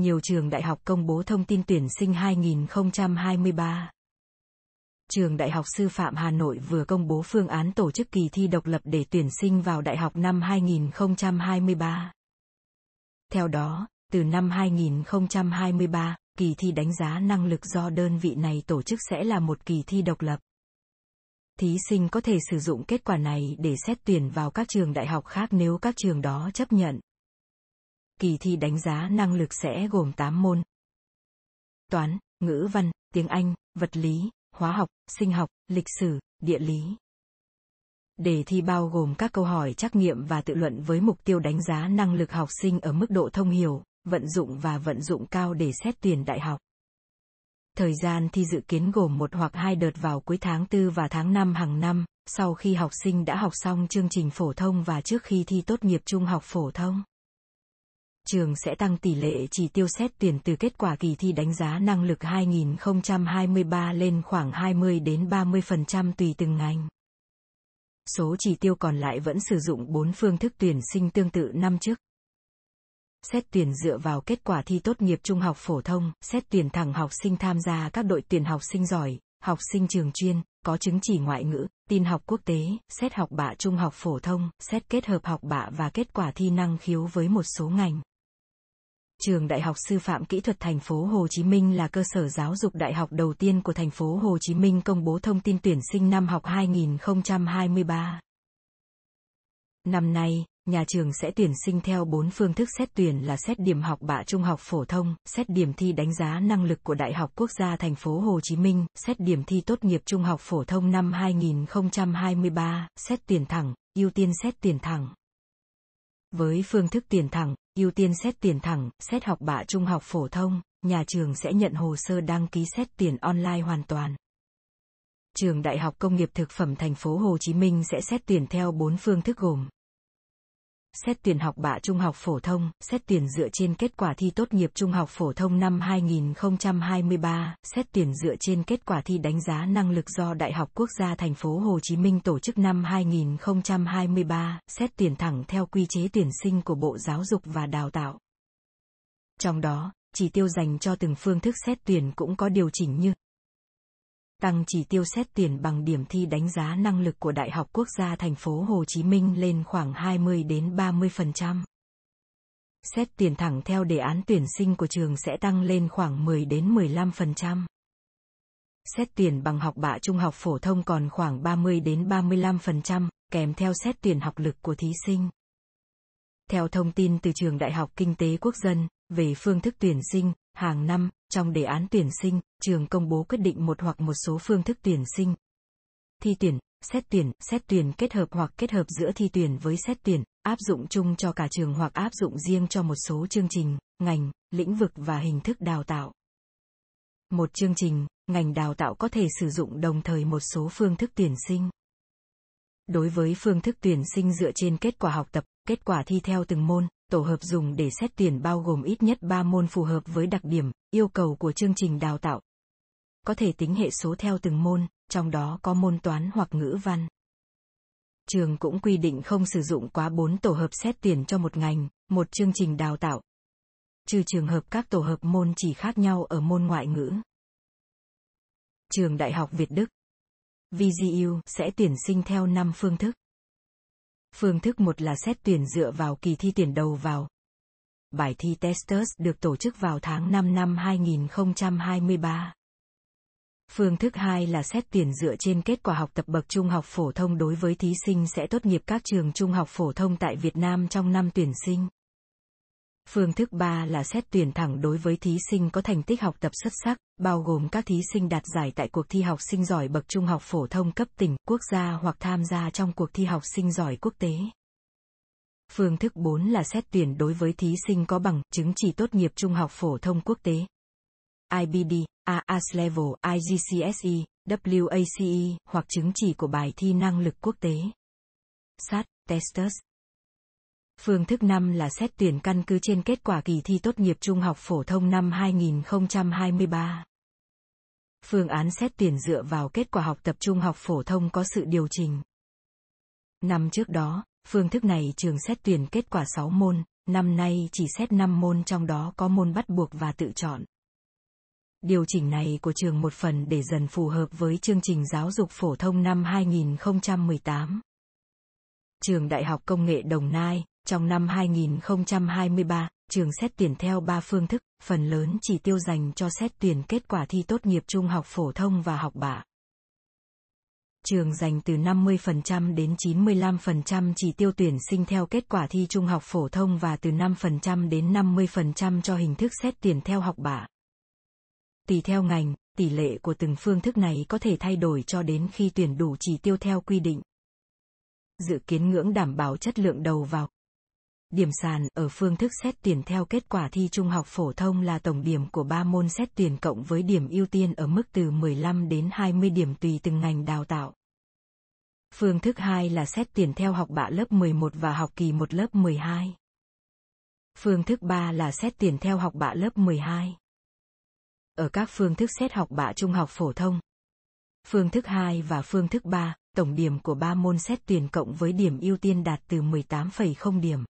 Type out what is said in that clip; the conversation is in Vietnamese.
nhiều trường đại học công bố thông tin tuyển sinh 2023. Trường Đại học Sư phạm Hà Nội vừa công bố phương án tổ chức kỳ thi độc lập để tuyển sinh vào đại học năm 2023. Theo đó, từ năm 2023, kỳ thi đánh giá năng lực do đơn vị này tổ chức sẽ là một kỳ thi độc lập. Thí sinh có thể sử dụng kết quả này để xét tuyển vào các trường đại học khác nếu các trường đó chấp nhận. Kỳ thi đánh giá năng lực sẽ gồm 8 môn. Toán, ngữ văn, tiếng Anh, vật lý, hóa học, sinh học, lịch sử, địa lý. Đề thi bao gồm các câu hỏi trắc nghiệm và tự luận với mục tiêu đánh giá năng lực học sinh ở mức độ thông hiểu, vận dụng và vận dụng cao để xét tuyển đại học. Thời gian thi dự kiến gồm một hoặc hai đợt vào cuối tháng 4 và tháng 5 hàng năm, sau khi học sinh đã học xong chương trình phổ thông và trước khi thi tốt nghiệp trung học phổ thông. Trường sẽ tăng tỷ lệ chỉ tiêu xét tuyển từ kết quả kỳ thi đánh giá năng lực 2023 lên khoảng 20 đến 30% tùy từng ngành. Số chỉ tiêu còn lại vẫn sử dụng 4 phương thức tuyển sinh tương tự năm trước. Xét tuyển dựa vào kết quả thi tốt nghiệp trung học phổ thông, xét tuyển thẳng học sinh tham gia các đội tuyển học sinh giỏi, học sinh trường chuyên, có chứng chỉ ngoại ngữ, tin học quốc tế, xét học bạ trung học phổ thông, xét kết hợp học bạ và kết quả thi năng khiếu với một số ngành. Trường Đại học Sư phạm Kỹ thuật thành phố Hồ Chí Minh là cơ sở giáo dục đại học đầu tiên của thành phố Hồ Chí Minh công bố thông tin tuyển sinh năm học 2023. Năm nay, nhà trường sẽ tuyển sinh theo 4 phương thức xét tuyển là xét điểm học bạ trung học phổ thông, xét điểm thi đánh giá năng lực của Đại học Quốc gia thành phố Hồ Chí Minh, xét điểm thi tốt nghiệp trung học phổ thông năm 2023, xét tuyển thẳng, ưu tiên xét tuyển thẳng. Với phương thức tiền thẳng, ưu tiên xét tiền thẳng, xét học bạ trung học phổ thông, nhà trường sẽ nhận hồ sơ đăng ký xét tuyển online hoàn toàn. Trường Đại học Công nghiệp Thực phẩm thành phố Hồ Chí Minh sẽ xét tuyển theo 4 phương thức gồm Xét tuyển học bạ trung học phổ thông, xét tuyển dựa trên kết quả thi tốt nghiệp trung học phổ thông năm 2023, xét tuyển dựa trên kết quả thi đánh giá năng lực do Đại học Quốc gia thành phố Hồ Chí Minh tổ chức năm 2023, xét tuyển thẳng theo quy chế tuyển sinh của Bộ Giáo dục và Đào tạo. Trong đó, chỉ tiêu dành cho từng phương thức xét tuyển cũng có điều chỉnh như tăng chỉ tiêu xét tuyển bằng điểm thi đánh giá năng lực của Đại học Quốc gia thành phố Hồ Chí Minh lên khoảng 20 đến 30%. Xét tuyển thẳng theo đề án tuyển sinh của trường sẽ tăng lên khoảng 10 đến 15%. Xét tuyển bằng học bạ trung học phổ thông còn khoảng 30 đến 35%, kèm theo xét tuyển học lực của thí sinh. Theo thông tin từ trường Đại học Kinh tế Quốc dân, về phương thức tuyển sinh, hàng năm, trong đề án tuyển sinh, trường công bố quyết định một hoặc một số phương thức tuyển sinh. Thi tuyển, xét tuyển, xét tuyển kết hợp hoặc kết hợp giữa thi tuyển với xét tuyển, áp dụng chung cho cả trường hoặc áp dụng riêng cho một số chương trình, ngành, lĩnh vực và hình thức đào tạo. Một chương trình, ngành đào tạo có thể sử dụng đồng thời một số phương thức tuyển sinh. Đối với phương thức tuyển sinh dựa trên kết quả học tập, kết quả thi theo từng môn, tổ hợp dùng để xét tuyển bao gồm ít nhất 3 môn phù hợp với đặc điểm, yêu cầu của chương trình đào tạo. Có thể tính hệ số theo từng môn, trong đó có môn toán hoặc ngữ văn. Trường cũng quy định không sử dụng quá 4 tổ hợp xét tuyển cho một ngành, một chương trình đào tạo. Trừ trường hợp các tổ hợp môn chỉ khác nhau ở môn ngoại ngữ. Trường Đại học Việt Đức VGU sẽ tuyển sinh theo 5 phương thức. Phương thức một là xét tuyển dựa vào kỳ thi tuyển đầu vào. Bài thi Testers được tổ chức vào tháng 5 năm 2023. Phương thức 2 là xét tuyển dựa trên kết quả học tập bậc trung học phổ thông đối với thí sinh sẽ tốt nghiệp các trường trung học phổ thông tại Việt Nam trong năm tuyển sinh. Phương thức 3 là xét tuyển thẳng đối với thí sinh có thành tích học tập xuất sắc, bao gồm các thí sinh đạt giải tại cuộc thi học sinh giỏi bậc trung học phổ thông cấp tỉnh, quốc gia hoặc tham gia trong cuộc thi học sinh giỏi quốc tế. Phương thức 4 là xét tuyển đối với thí sinh có bằng chứng chỉ tốt nghiệp trung học phổ thông quốc tế. IBD, AAS Level, IGCSE, WACE hoặc chứng chỉ của bài thi năng lực quốc tế. SAT, Testers. Phương thức 5 là xét tuyển căn cứ trên kết quả kỳ thi tốt nghiệp trung học phổ thông năm 2023. Phương án xét tuyển dựa vào kết quả học tập trung học phổ thông có sự điều chỉnh. Năm trước đó, phương thức này trường xét tuyển kết quả 6 môn, năm nay chỉ xét 5 môn trong đó có môn bắt buộc và tự chọn. Điều chỉnh này của trường một phần để dần phù hợp với chương trình giáo dục phổ thông năm 2018. Trường Đại học Công nghệ Đồng Nai, trong năm 2023, trường xét tuyển theo 3 phương thức, phần lớn chỉ tiêu dành cho xét tuyển kết quả thi tốt nghiệp trung học phổ thông và học bạ. Trường dành từ 50% đến 95% chỉ tiêu tuyển sinh theo kết quả thi trung học phổ thông và từ 5% đến 50% cho hình thức xét tuyển theo học bạ. Tùy theo ngành, tỷ lệ của từng phương thức này có thể thay đổi cho đến khi tuyển đủ chỉ tiêu theo quy định. Dự kiến ngưỡng đảm bảo chất lượng đầu vào. Điểm sàn ở phương thức xét tuyển theo kết quả thi trung học phổ thông là tổng điểm của 3 môn xét tuyển cộng với điểm ưu tiên ở mức từ 15 đến 20 điểm tùy từng ngành đào tạo. Phương thức 2 là xét tuyển theo học bạ lớp 11 và học kỳ 1 lớp 12. Phương thức 3 là xét tuyển theo học bạ lớp 12. Ở các phương thức xét học bạ trung học phổ thông, phương thức 2 và phương thức 3, tổng điểm của 3 môn xét tuyển cộng với điểm ưu tiên đạt từ 18,0 điểm.